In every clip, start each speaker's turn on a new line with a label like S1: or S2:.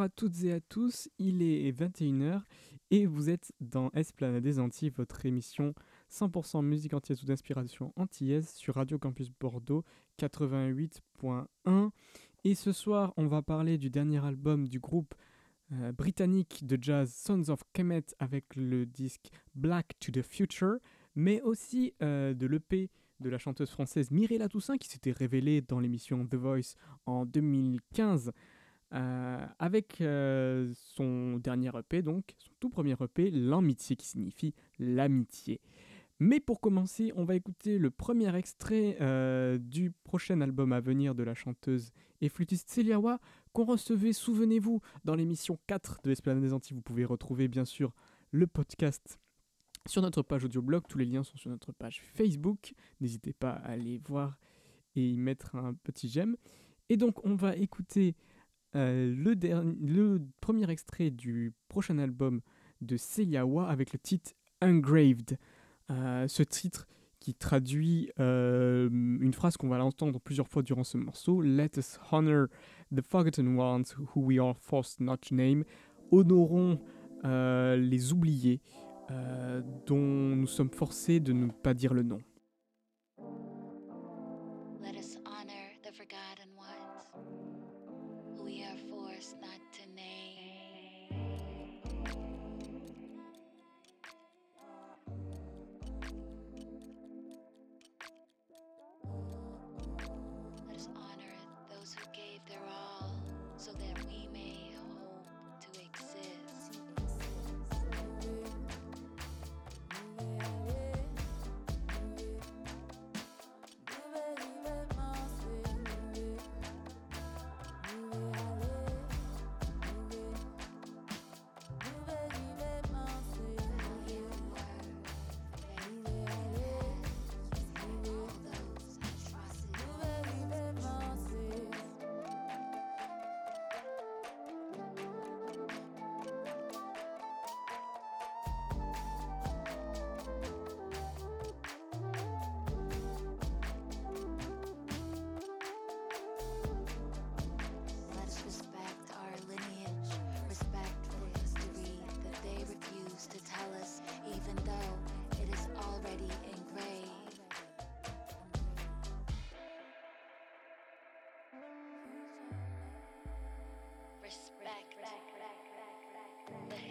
S1: À toutes et à tous, il est 21h et vous êtes dans Esplanade des Antilles, votre émission 100% musique antillaise ou d'inspiration antillaise sur Radio Campus Bordeaux 88.1. Et ce soir, on va parler du dernier album du groupe euh, britannique de jazz Sons of Kemet avec le disque Black to the Future, mais aussi euh, de l'EP de la chanteuse française Mirella Toussaint qui s'était révélée dans l'émission The Voice en 2015 euh, avec euh, son dernier EP, donc son tout premier EP, L'amitié, qui signifie l'amitié. Mais pour commencer, on va écouter le premier extrait euh, du prochain album à venir de la chanteuse et flûtiste Celiawa, qu'on recevait, souvenez-vous, dans l'émission 4 de Esplanade des Antilles. Vous pouvez retrouver bien sûr le podcast sur notre page audioblog. Tous les liens sont sur notre page Facebook. N'hésitez pas à aller voir et y mettre un petit j'aime. Et donc, on va écouter euh, le, premier extrait du prochain album de Seiyawa avec le titre Ungraved. Euh, ce titre qui traduit euh, une phrase qu'on va entendre plusieurs fois durant ce morceau Let us honor the forgotten ones who we are forced not to name. Honorons les oubliés dont nous sommes forcés de ne pas dire le nom. be a force not to name.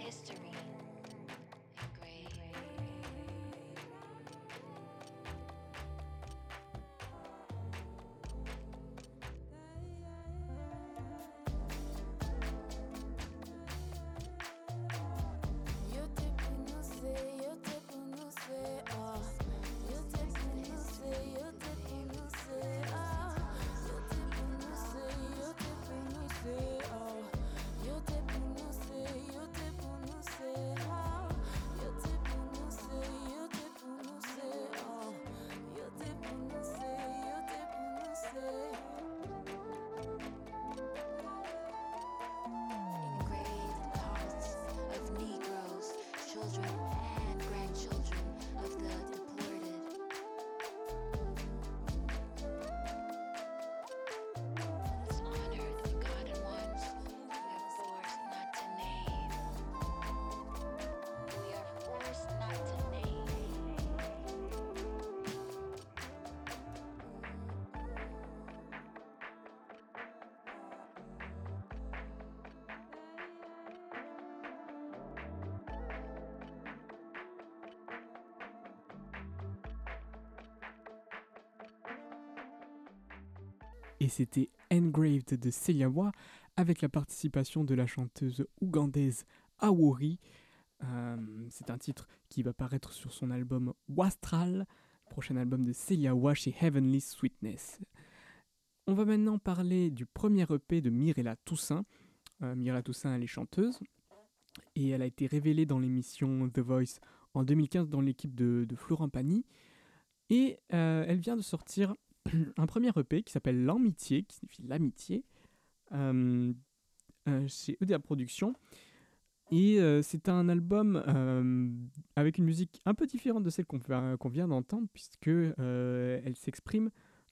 S1: history. Et c'était Engraved de Seliawa avec la participation de la chanteuse ougandaise Awori. Euh, c'est un titre qui va paraître sur son album Wastral, prochain album de Seliawa chez Heavenly Sweetness. On va maintenant parler du premier EP de Mirella Toussaint. Euh, Mirella Toussaint, elle est chanteuse et elle a été révélée dans l'émission The Voice en 2015 dans l'équipe de, Florent Pagny. Et euh, elle vient de sortir un premier EP qui s'appelle L'Amitié, qui signifie l'amitié, euh, euh, chez EDA Productions. Et euh, c'est un album avec une musique un peu différente de celle qu'on vient d'entendre, puisque elle s'exprime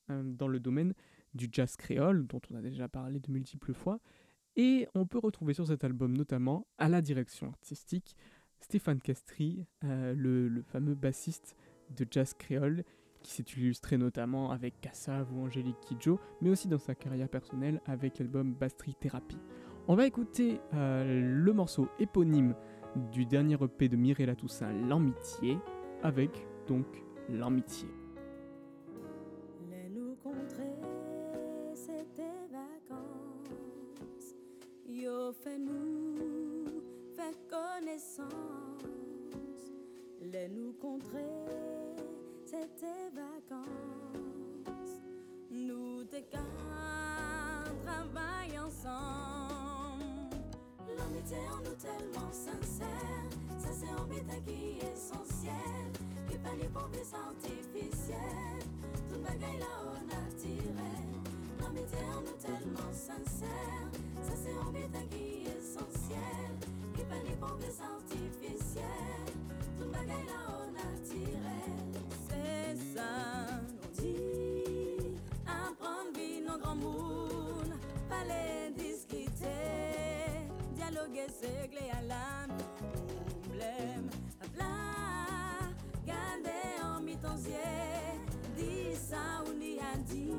S1: dans le domaine du jazz créole, dont on a déjà parlé de multiples fois. Et on peut retrouver sur cet album notamment à la direction artistique Stéphane Castry, euh, le, fameux bassiste de jazz créole, qui s'est illustré notamment avec Kassav ou Angélique Kidjo, mais aussi dans sa carrière personnelle avec l'album Bastry Therapy. On va écouter euh, le morceau éponyme du dernier EP de Mirella Toussaint, L'Amitié, avec donc L'Amitié.
S2: Yo fait nous, fait connaissance. Les contrer, c'était vacances. Nous t'es travail ensemble. L'amitié en nous tellement sincère, ça c'est un qui est essentiel. Qui pas les promesses artificielles, tout bagaille là au naturel. L'amitié en nous tellement sincère, ça c'est un qui est essentiel. Qui pas les promesses artificielles, tout bagaille là au naturel. C'est ça, on dit, apprendre vie nos grands monde, fallait discuter, dialoguer, c'est clé à l'âme, problème, à garder en mitanzier, dis ça ou ni a dit,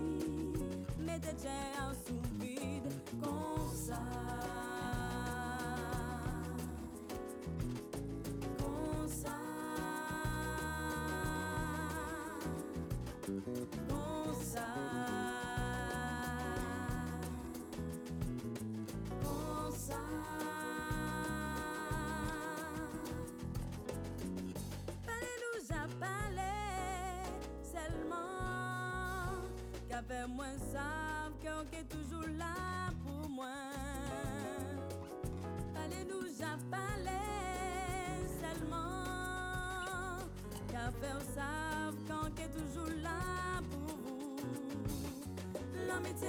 S2: mettez en sous vide, comme ça. Faire moins savent qu'on est toujours là pour moi. Parlez-nous parler seulement Qu'à faire savent qu'on est toujours là pour vous. L'amitié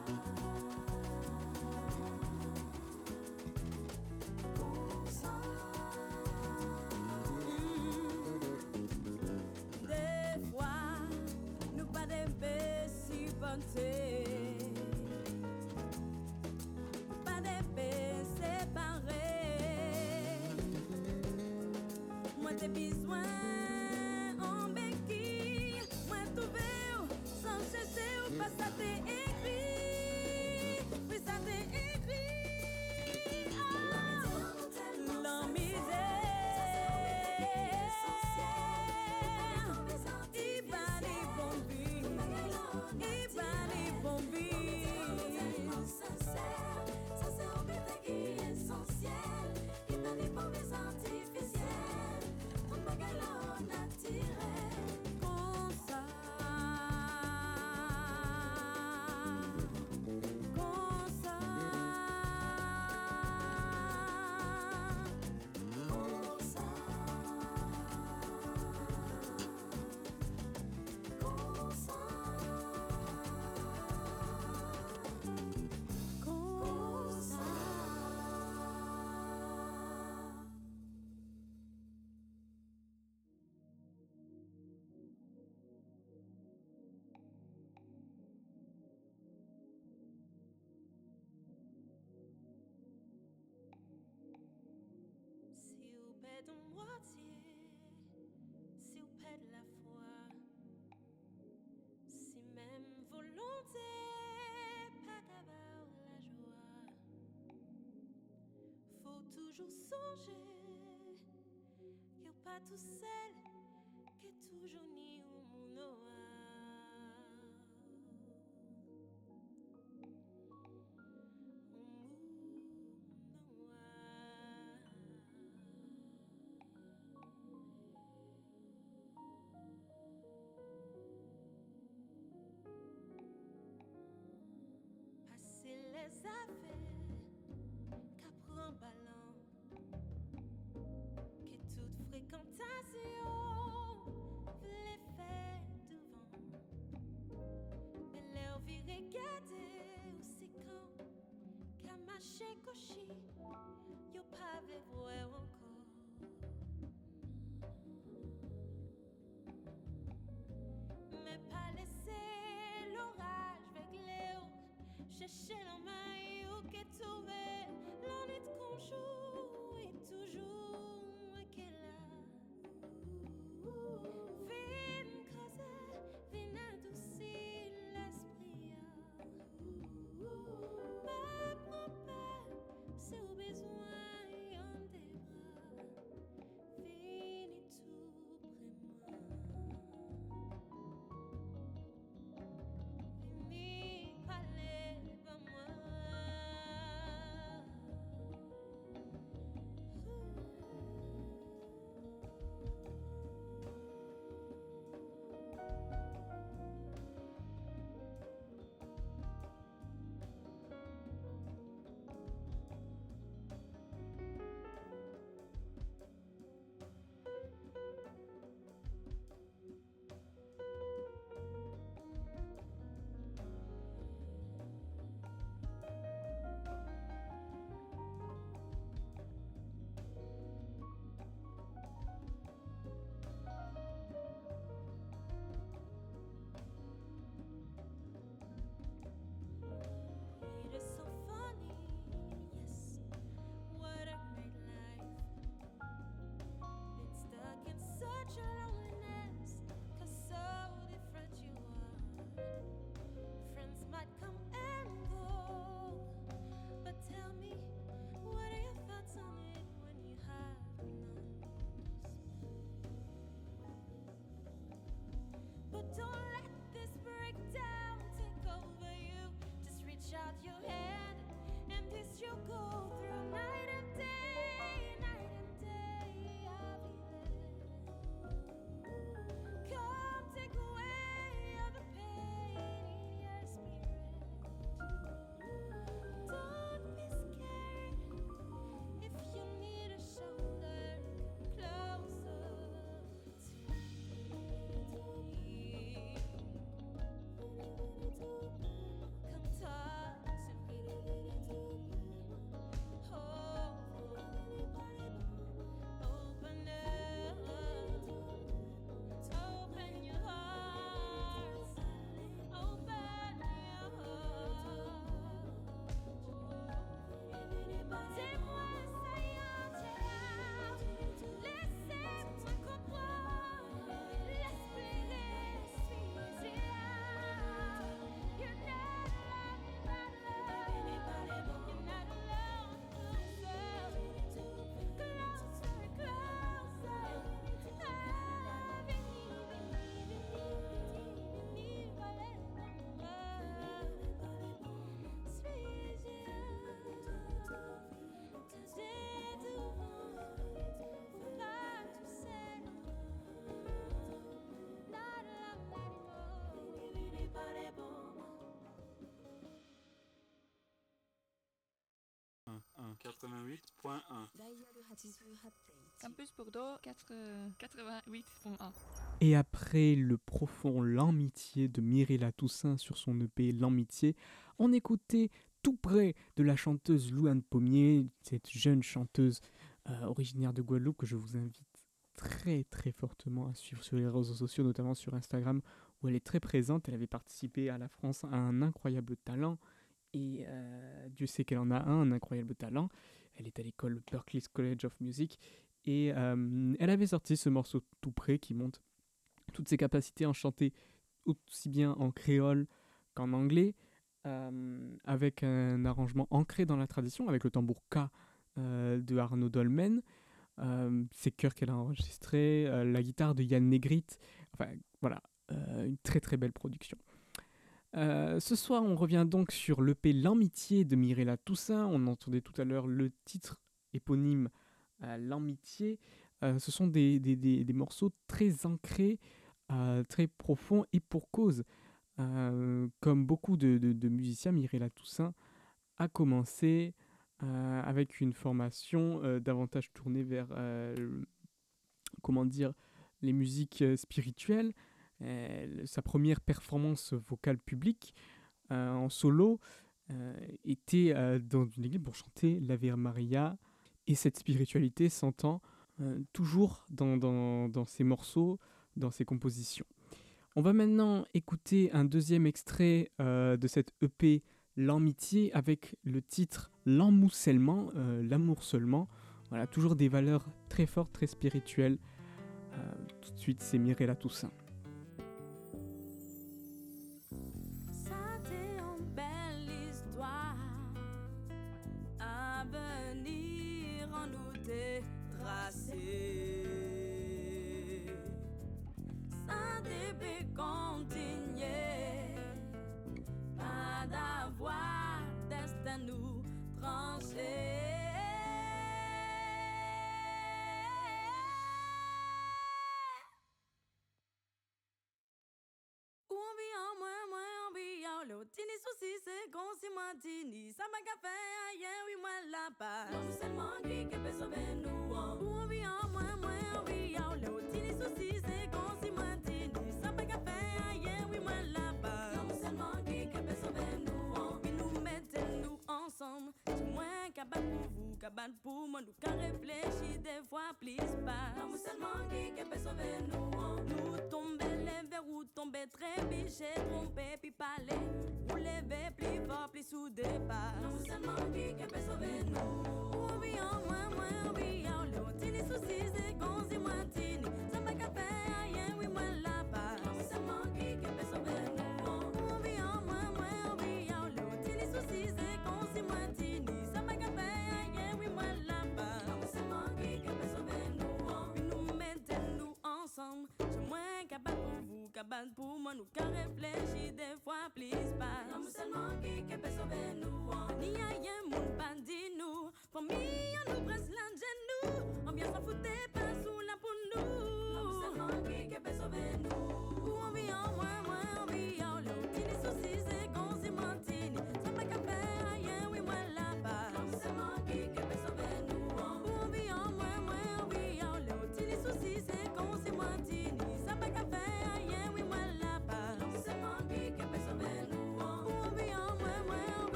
S2: pensée. Pas d'épée séparée. Moi, t'ai besoin
S3: toujours songer que pas tout seul que toujours ni ou mon Passer les affaires qu'à don't
S4: 88.1
S5: Campus Bordeaux 4, 88.1.
S1: Et après le profond L'amitié de Mirella Toussaint sur son EP L'amitié, on écoutait tout près de la chanteuse Louane Pommier, cette jeune chanteuse euh, originaire de Guadeloupe que je vous invite très très fortement à suivre sur les réseaux sociaux, notamment sur Instagram, où elle est très présente. Elle avait participé à la France à un incroyable talent. Et euh, Dieu sait qu'elle en a un, un incroyable talent. Elle est à l'école Berklee College of Music. Et euh, elle avait sorti ce morceau tout près qui montre toutes ses capacités en chanter aussi bien en créole qu'en anglais, euh, avec un arrangement ancré dans la tradition, avec le tambour K euh, de Arnaud Dolmen, ses chœurs qu'elle a enregistrés, la guitare de Yann Negrit. Enfin, voilà, une très très belle production. Euh, ce soir, on revient donc sur l'EP L'Amitié de Mirella Toussaint. On entendait tout à l'heure le titre éponyme euh, L'Amitié. Euh, ce sont des, morceaux très ancrés, très profonds et pour cause. Comme beaucoup de, de- musiciens, Mirella Toussaint a commencé avec une formation davantage tournée vers, comment dire, les musiques spirituelles. Elle- sa première performance vocale publique euh, en solo euh, était euh, dans une église pour chanter l'Ave Maria. Et cette spiritualité s'entend euh, toujours dans, ses morceaux, dans ses compositions. On va maintenant écouter un deuxième extrait euh, de cette EP L'amitié avec le titre L'emmoussellement, euh, l'amour seulement. Voilà, toujours des valeurs très fortes, très spirituelles. Euh, tout de suite, c'est Mirella Toussaint.
S2: Moins, on vit en l'eau. Tini souci, c'est qu'on s'y mantini. Ça m'a faire, aïe, oui, moi passe. Non, seulement qui peut sauver nous. Ou on vit en cabane pour vous, cabane pour moi. Nous qu'à réfléchir des fois, please pas. Non, seulement qui peut sauver nous. Nous tomber les verrous, tomber très biché, tromper, puis parler. Ou lever plus fort, plus soudé pas. Non seulement qui peut sauver nous. Ou vit en moins, moins. Tini soucis, c'est qu'on s'y mantini. Ça m'a qu'à faire, ensemble. Je moins capable pour vous, capable pour moi. Nous qu'à réfléchir des fois, please pas. Non seulement qui peut sauver nous. Ni aïe, mon bandit nous. Famille, on nous presse l'un de nous. On vient s'en foutre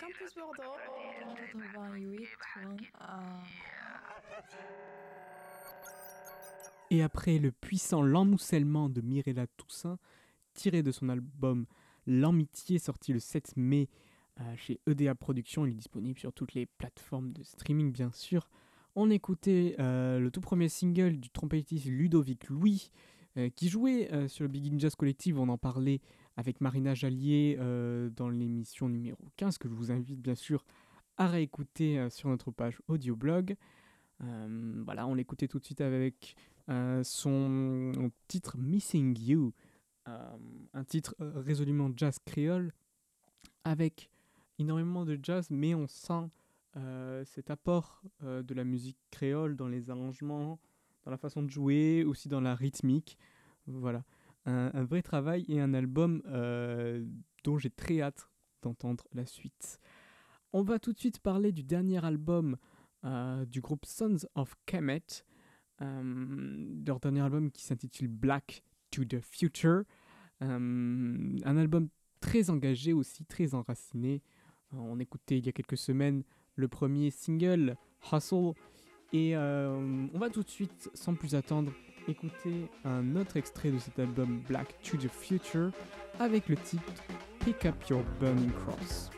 S6: Campus Bordeaux, 88.1.
S1: Et après le puissant L'Emmoncellement de Mirella Toussaint, tiré de son album L'Amitié, sorti le 7 mai euh, chez EDA Productions, il est disponible sur toutes les plateformes de streaming bien sûr. On écoutait euh, le tout premier single du trompettiste Ludovic Louis, euh, qui jouait sur le Begin Jazz Collective, on en parlait avec Marina Jallier euh, dans l'émission numéro 15, que je vous invite bien sûr à réécouter euh, sur notre page audioblog. Euh, voilà, on l'écoutait tout de suite avec son titre Missing You, un titre résolument jazz créole, avec énormément de jazz, mais on sent cet apport de la musique créole dans les arrangements, dans la façon de jouer, aussi dans la rythmique. Voilà, un, vrai travail et un album euh, dont j'ai très hâte d'entendre la suite. On va tout de suite parler du dernier album euh, du groupe Sons of Kemet, euh, leur dernier album qui s'intitule Black to the Future. Un album très engagé aussi, très enraciné. On écoutait il y a quelques semaines le premier single, Hustle. Et on va tout de suite, sans plus attendre, écouter un autre extrait de cet album Black to the Future avec le titre Pick Up Your Burning Cross.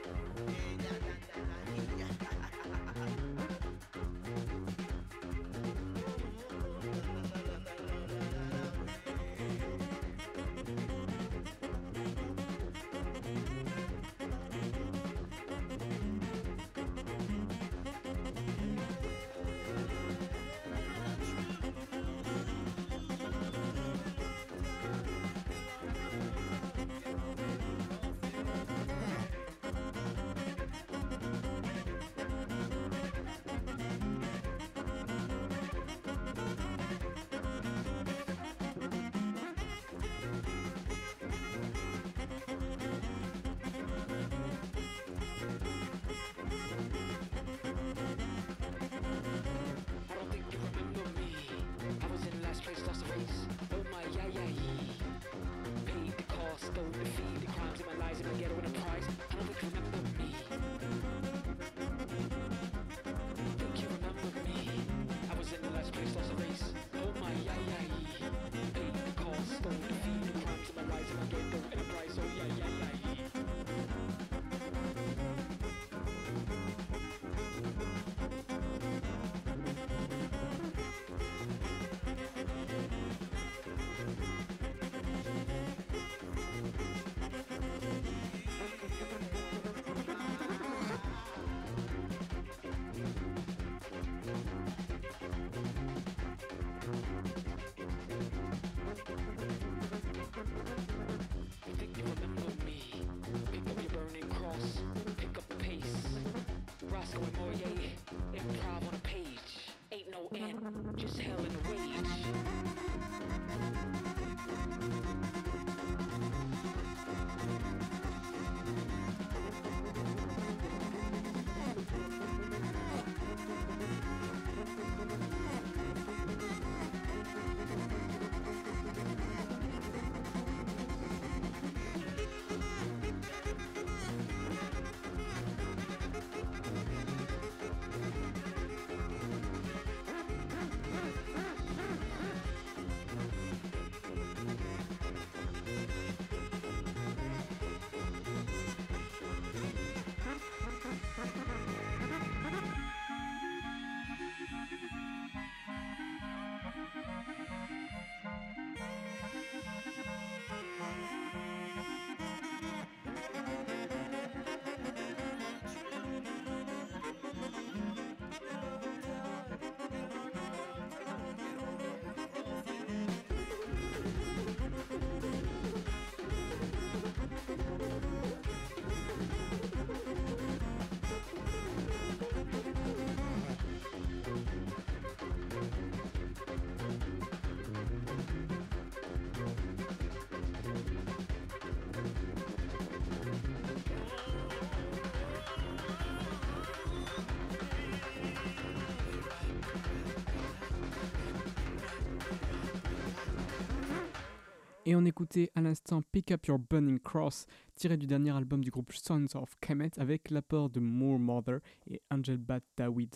S1: Et on écoutait à l'instant Pick Up Your Burning Cross, tiré du dernier album du groupe Sons of Kemet, avec l'apport de Moore Mother et Angel Bat Dawid.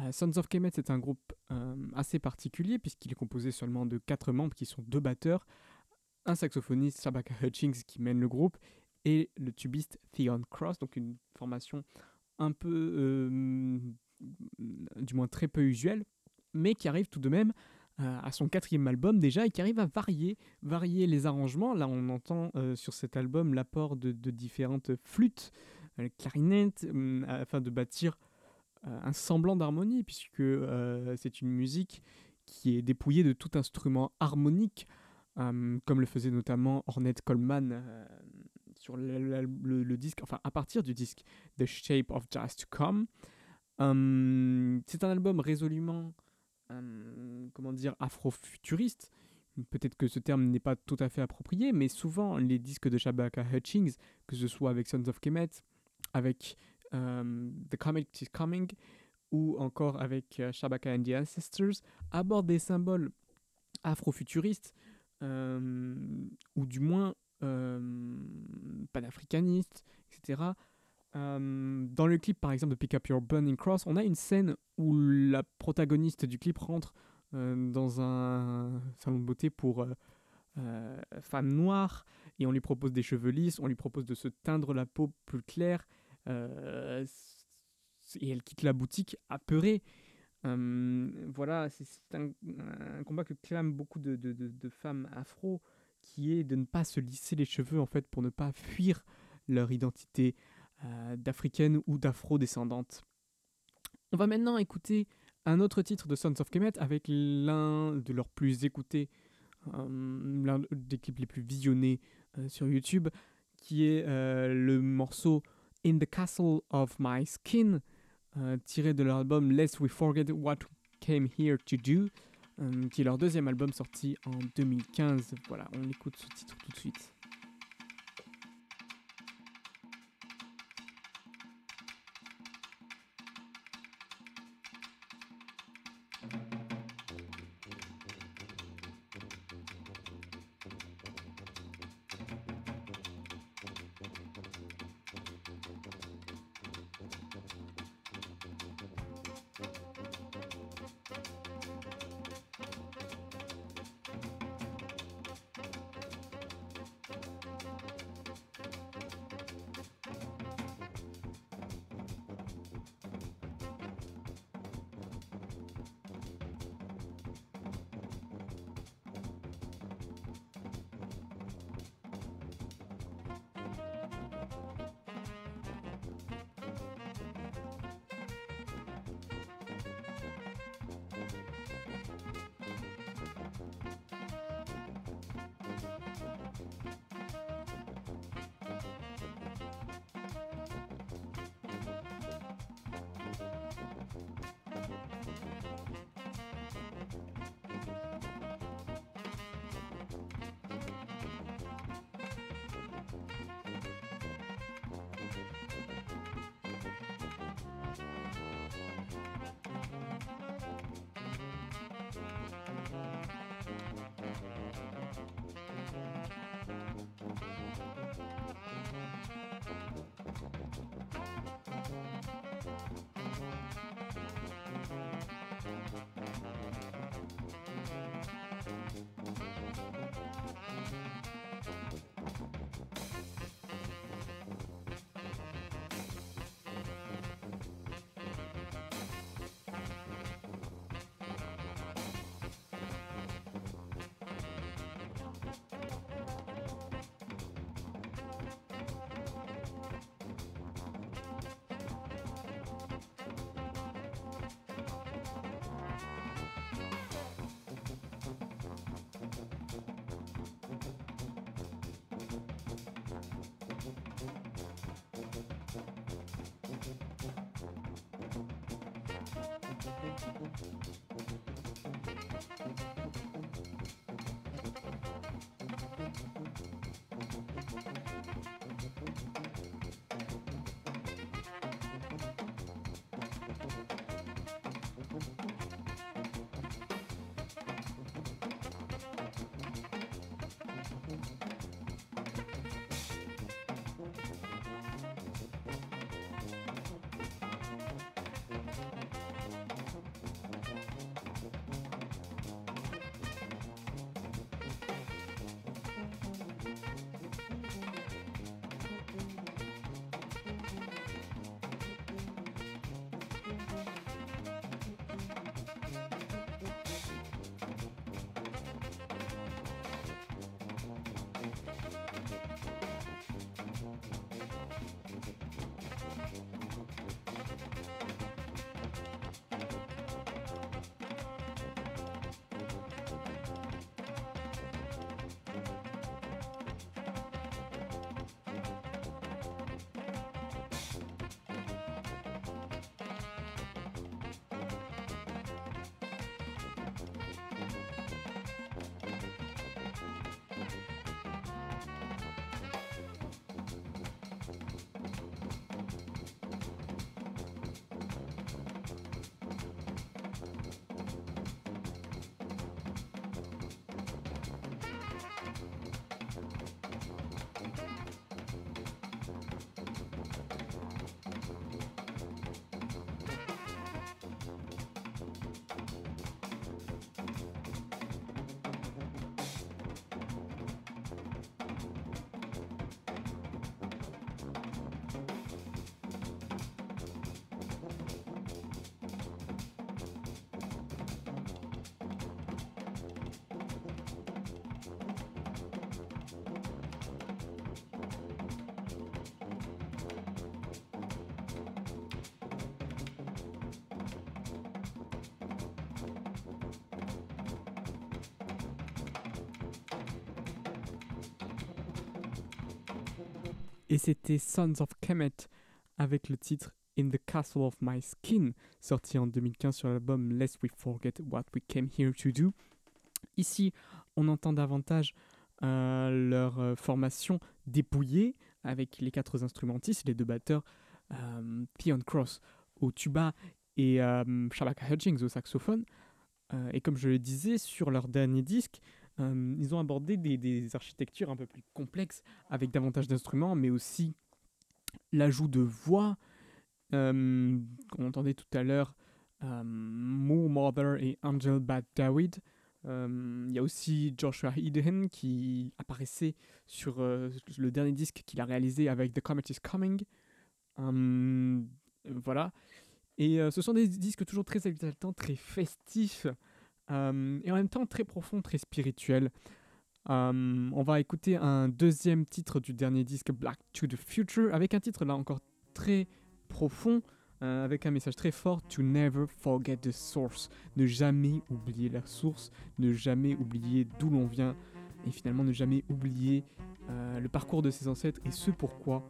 S1: Euh, Sons of Kemet est un groupe euh, assez particulier puisqu'il est composé seulement de quatre membres qui sont deux batteurs, un saxophoniste, Shabaka Hutchings, qui mène le groupe, et le tubiste Theon Cross, donc une formation un peu, euh, du moins très peu usuelle, mais qui arrive tout de même à son quatrième album déjà et qui arrive à varier, varier les arrangements. Là, on entend euh, sur cet album l'apport de, différentes flûtes, euh, clarinettes, hum, afin de bâtir euh, un semblant d'harmonie, puisque c'est une musique qui est dépouillée de tout instrument harmonique, hum, comme le faisait notamment Ornette Coleman sur le, disque, enfin à partir du disque The Shape of Jazz to Come. Hum, c'est un album résolument, comment dire, afro-futuriste. Peut-être que ce terme n'est pas tout à fait approprié, mais souvent les disques de Shabaka Hutchings, que ce soit avec Sons of Kemet, avec hum, The Comet is Coming, ou encore avec euh, Shabaka and the Ancestors, abordent des symboles afro-futuristes, hum, ou du moins panafricanistes, etc. Euh, dans le clip, par exemple, de Pick Up Your Burning Cross, on a une scène où la protagoniste du clip rentre euh, dans un salon de beauté pour euh, femme noire et on lui propose des cheveux lisses, on lui propose de se teindre la peau plus claire et elle quitte la boutique apeurée. Voilà, c'est un, combat que clament beaucoup de- de femmes afro qui est de ne pas se lisser les cheveux en fait pour ne pas fuir leur identité euh, d'africaine ou d'afro-descendante. On va maintenant écouter un autre titre de Sons of Kemet avec l'un de leurs plus écoutés, euh, l'un des clips les plus visionnés euh, sur YouTube, qui est euh, le morceau In the Castle of My Skin, tiré de leur album Lest We Forget What Came Here to Do, qui est leur deuxième album sorti en 2015. Voilà, on écoute ce titre tout de suite. Thank you. Et c'était Sons of Kemet avec le titre In the Castle of My Skin, sorti en 2015 sur l'album Lest We Forget What We Came Here to Do. Ici, on entend davantage euh, leur euh, formation dépouillée avec les quatre instrumentistes, les deux batteurs, euh, Cross au tuba et euh, Shabaka Hutchings au saxophone. Et comme je le disais, sur leur dernier disque, euh, ils ont abordé des, architectures un peu plus complexes avec davantage d'instruments, mais aussi l'ajout de voix. Euh, qu'on entendait tout à l'heure, euh, Moo Mother et Angel Bad Dawid. Euh, Il y a aussi Joshua Eden qui apparaissait sur euh, le dernier disque qu'il a réalisé avec The Comet is Coming. Voilà. Et ce sont des disques toujours très exaltants, très festifs, et en même temps très profonds, très spirituels. Hum, on va écouter un deuxième titre du dernier disque, Black to the Future, avec un titre là encore très profond, euh, avec un message très fort, To never forget the source. Ne jamais oublier la source, ne jamais oublier d'où l'on vient, et finalement ne jamais oublier euh, le parcours de ses ancêtres et ce pourquoi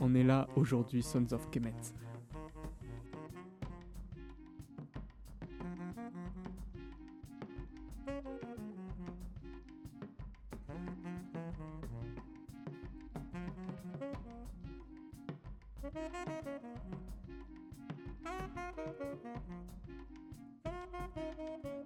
S1: on est là aujourd'hui, Sons of Kemet. Thank you.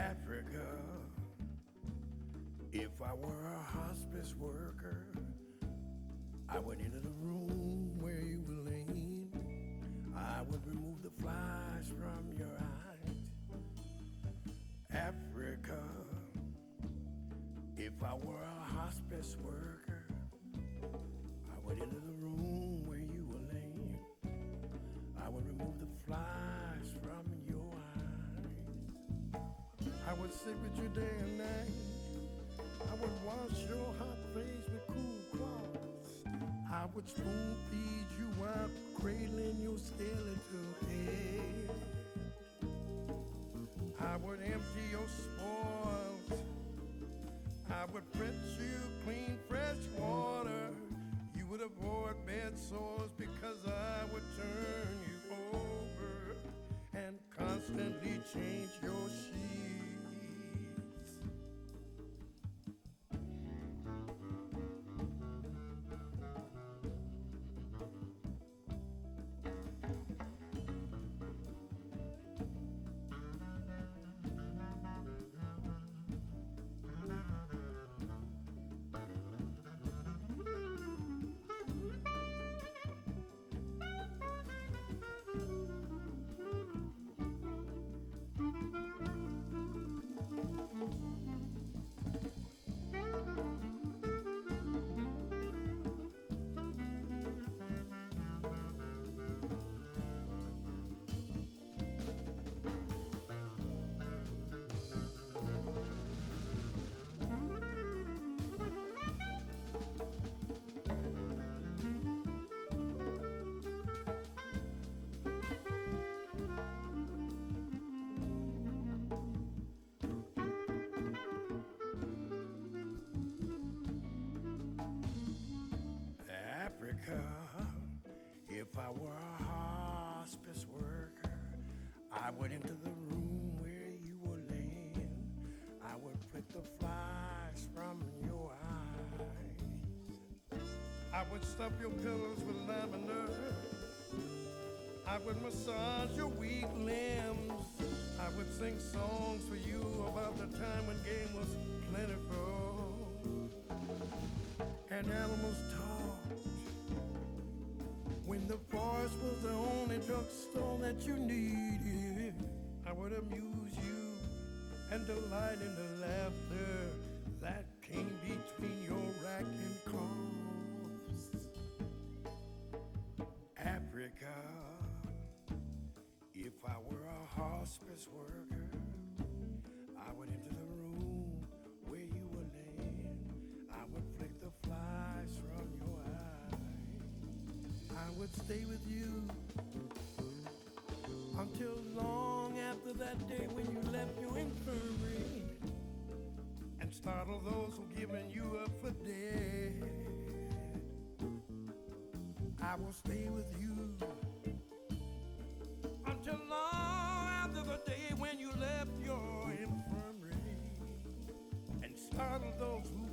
S6: Africa. If I were a hospice worker, I would enter the room where you were laying. I would remove the flies from your eyes. Africa. If I were a hospice worker, sit with you day and night. I would wash your hot face with cool cloths. I would spoon feed you while cradling your skeletal head. I would empty your spoils. I would fetch you clean, would stuff your pillows with lavender. I would massage your weak limbs. I would sing songs for you about the time when game was plentiful and animals talked. When the forest was the only drugstore that you needed, I would amuse you and delight in the would stay with you until long after that day when you left your infirmary and startled those who given you up for dead. I will stay with you until long after the day when you left your infirmary and startled those who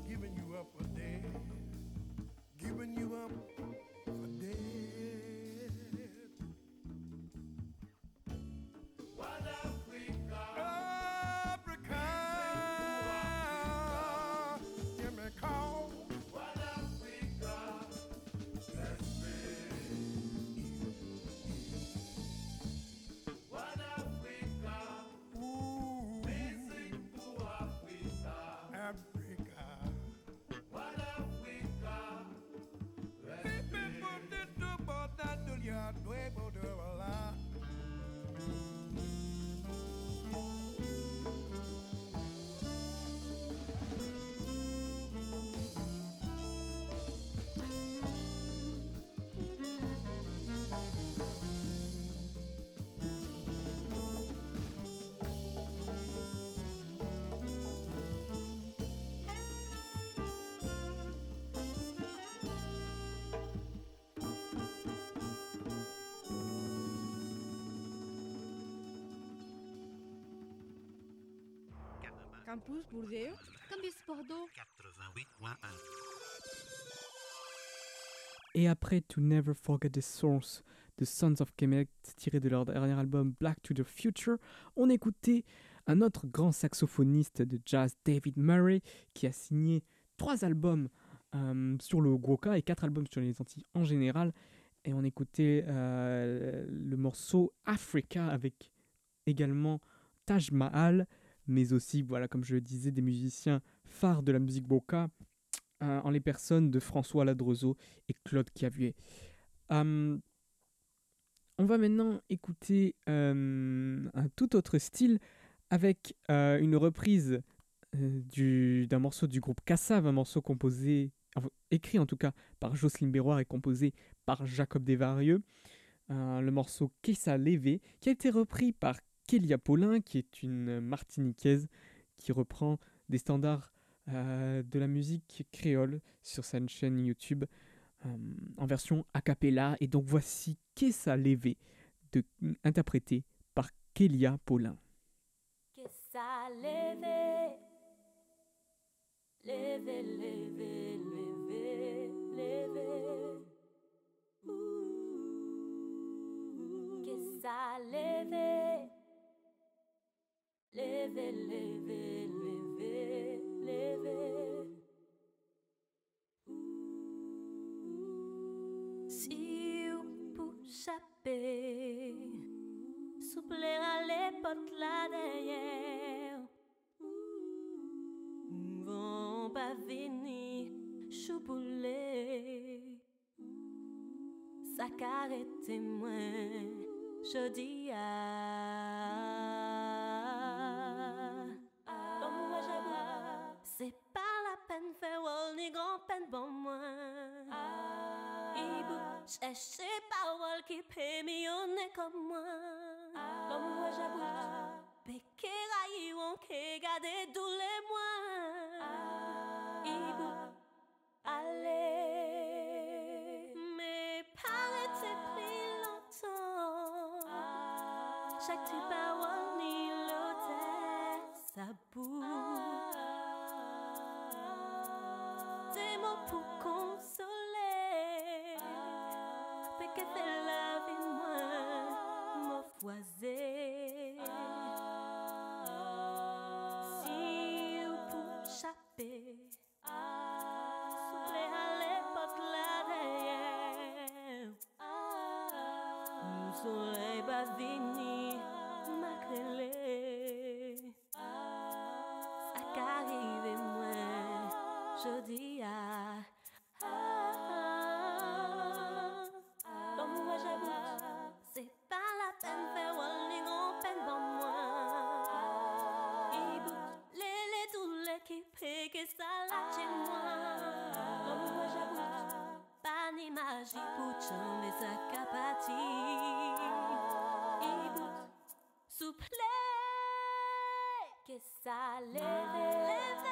S7: Campus Bordeaux.
S8: Campus Bordeaux.
S9: 88.1.
S1: Et après To Never Forget the Source de Sons of Kemet, tiré de leur dernier album Black to the Future, on écoutait un autre grand saxophoniste de jazz, David Murray, qui a signé trois albums euh, sur le Gwoka et quatre albums sur les Antilles en général. Et on écoutait euh, le morceau Africa avec également Taj Mahal, mais aussi, voilà, comme je le disais, des musiciens phares de la musique Boka, euh, en les personnes de François Ladrezeau et Claude Cavuet. Euh, on va maintenant écouter euh, un tout autre style avec euh, une reprise euh, du- d'un morceau du groupe Kassav, un morceau composé, écrit en tout cas par Jocelyne Béroir et composé par Jacob Desvarieux. Le morceau Kessa Levé, qui a été repris par Kélia Paulin, qui est une Martiniquaise qui reprend des standards euh, de la musique créole sur sa chaîne YouTube euh, en version a cappella. Et donc voici Kessa Levé, de, interprété par Kélia Paulin.
S3: Lève, lève, lève, lève. Si ou pour chapper. Souple à l'époque là derrière. Vont pas venir choupouler. Ça carrette témoin. Je dis ah. Peine faire wall ni grand peine pour moi. Ibu, cherchez parole qui peut millionner comme moi. Comme moi j'avoue. Pékera y on que garder tous les mois. Ibu, allez. Mais paraît pris longtemps. chaque type capacité. Il bout souple que ça lève, lève,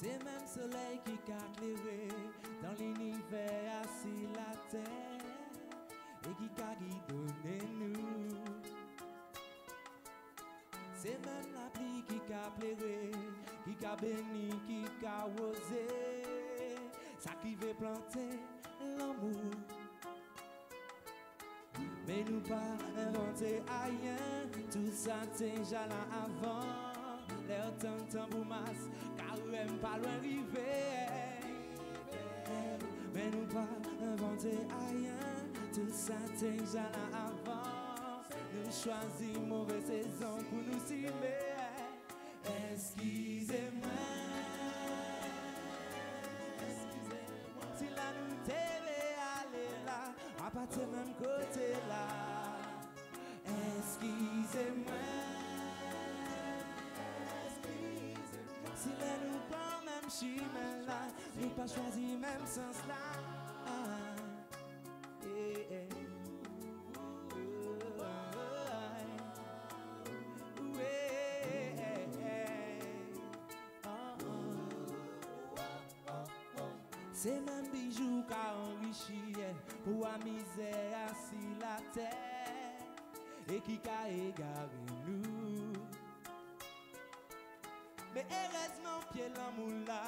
S3: C'est
S8: même soleil qui a éclairé dans l'univers assis la terre et qui a guidonné nous. C'est même la pluie qui a pleuré, qui a béni, qui a osé, ça qui veut planter l'amour. Mais nous pas inventé rien, tout ça déjà là avant. L'air temps pour masse, même pas loin arrivé. Mais nous pas inventé rien, tout ça t'es déjà là avant. Nous choisis mauvaise saison pour nous cimer. Excusez-moi. Excusez-moi. Si la nous devait aller là, à partir même côté là. Excusez-moi. Si la chemin là, pas choisi même. Eh, eh. C'est même bijou qu'a enrichi eh, pour la misère assis la terre et qui qu'a égaré nous. L'amour là,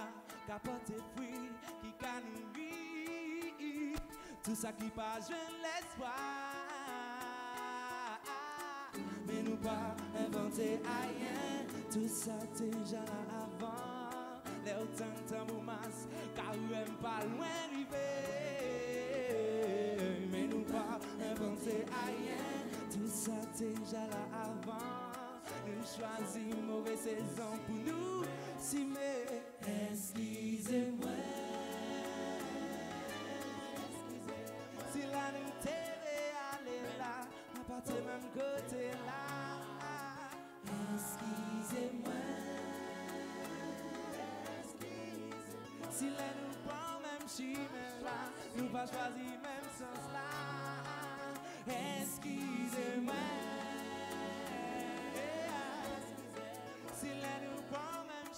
S8: qu'a porté fruit, qui nourri tout ça qui pas jeune l'espoir. Mais nous pas inventé rien, tout ça déjà là avant. Les autant temps pour masse, car même pas loin arrivé. Mais nous pas inventé rien, tout ça déjà là avant. Nous choisis mauvaise saison pour nous, mais excusez-moi. Si la nous t'avait aller là, à partir même côté là. Excusez-moi. Si la nous prend même chemin là, nous pas choisi même sens là. Excusez-moi. Si la nous prend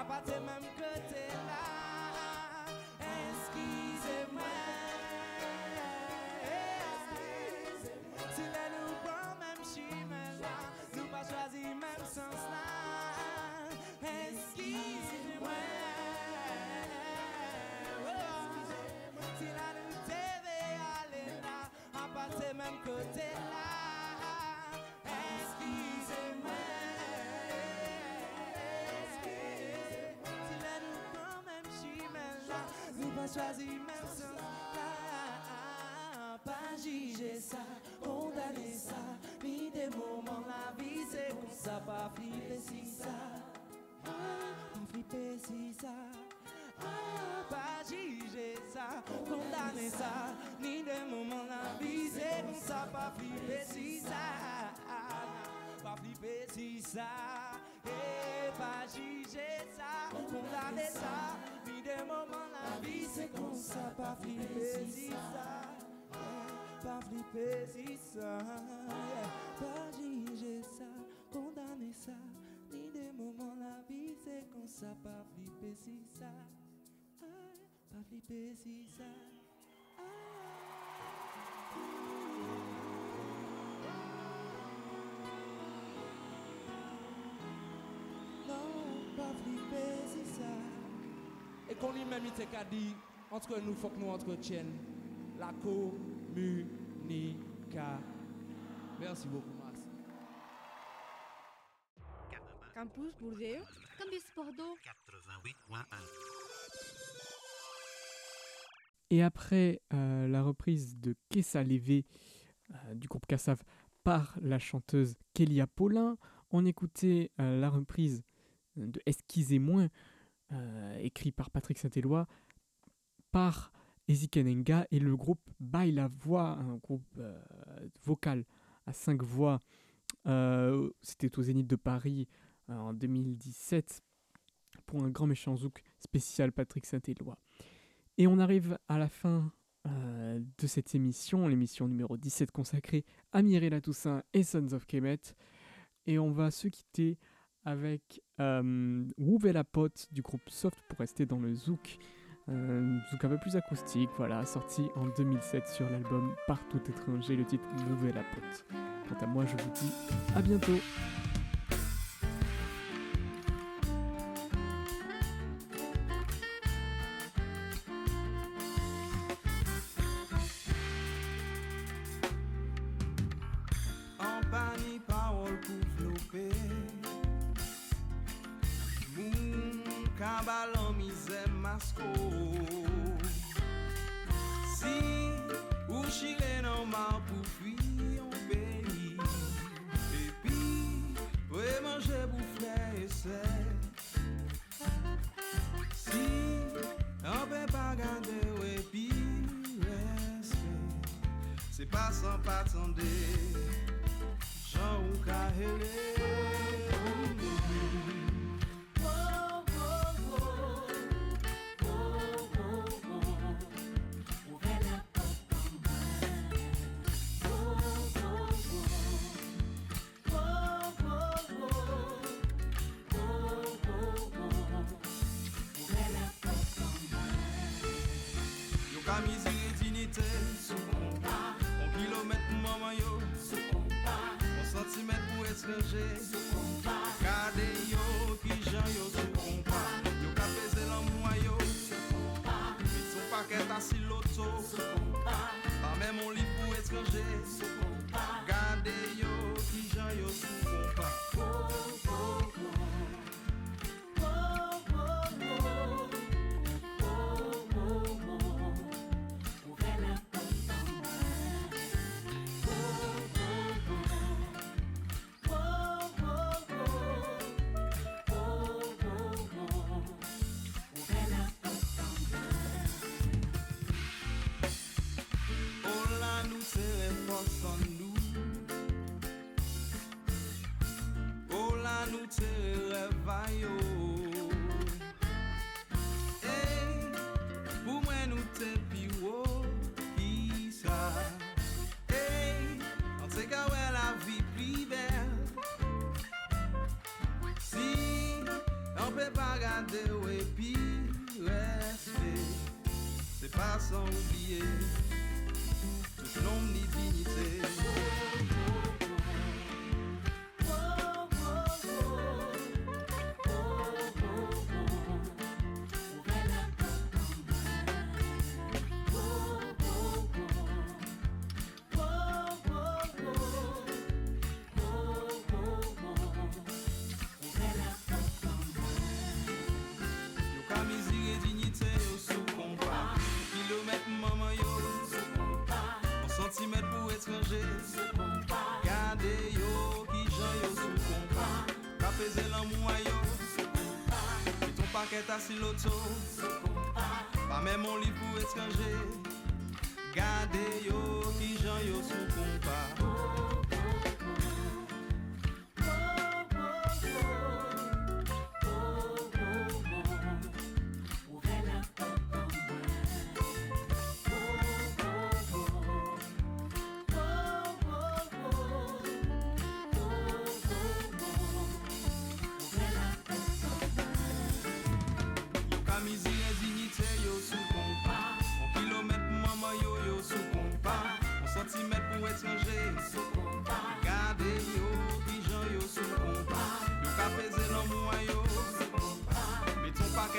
S8: Apate mèm choisi même sens là. Pas ça, condamner ça, des moments la vie c'est ça, pas flipper si ça. Ah, pas si ça. Ah, pas juger ça, condamner ça, ça. Et pas juger ça, condamner ça, ni des moments la vie c'est comme ça, pas flipper si ça. Pas flipper si ça, pas juger ça, condamner ça, ni des moments la vie c'est comme ça, pas flipper si ça, pas flipper si ça. Non, qu'on lui-même il t'a dit, entre nous, faut que nous entretiennes la communication. Merci beaucoup, Max.
S7: Campus Bordeaux.
S5: Campus Bordeaux.
S6: 88.1.
S1: Et après euh, la reprise de Kessa Levé euh, du groupe Kassav par la chanteuse Kélia Paulin, on écoutait euh, la reprise de Esquisez-moi, euh, écrit par Patrick Saint-Éloi, par Ezikenenga et le groupe Baille la Voix, un groupe euh, vocal à cinq voix. Euh, C'était au Zénith de Paris en 2017 pour un grand méchant zouk spécial Patrick Saint-Éloi. Et on arrive à la fin de cette émission, l'émission numéro 17 consacrée à Mirella Toussaint et Sons of Kemet. Et on va se quitter avec euh, la pote du groupe Soft pour rester dans le zouk. Euh, zouk un peu plus acoustique, voilà, sorti en 2007 sur l'album Partout étranger, le titre Wouvé la pote. Quant à moi, je vous dis à bientôt.
S8: C'est pas sans pas attendre, Jean-Hucarelé. ta siloto Pa mè mon li pou etranje Gade yo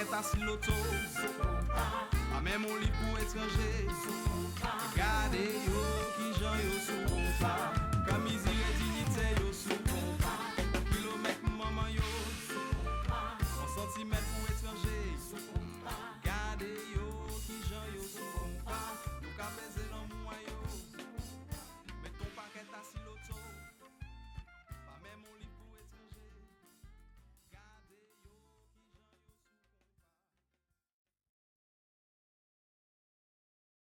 S10: get a slow toe.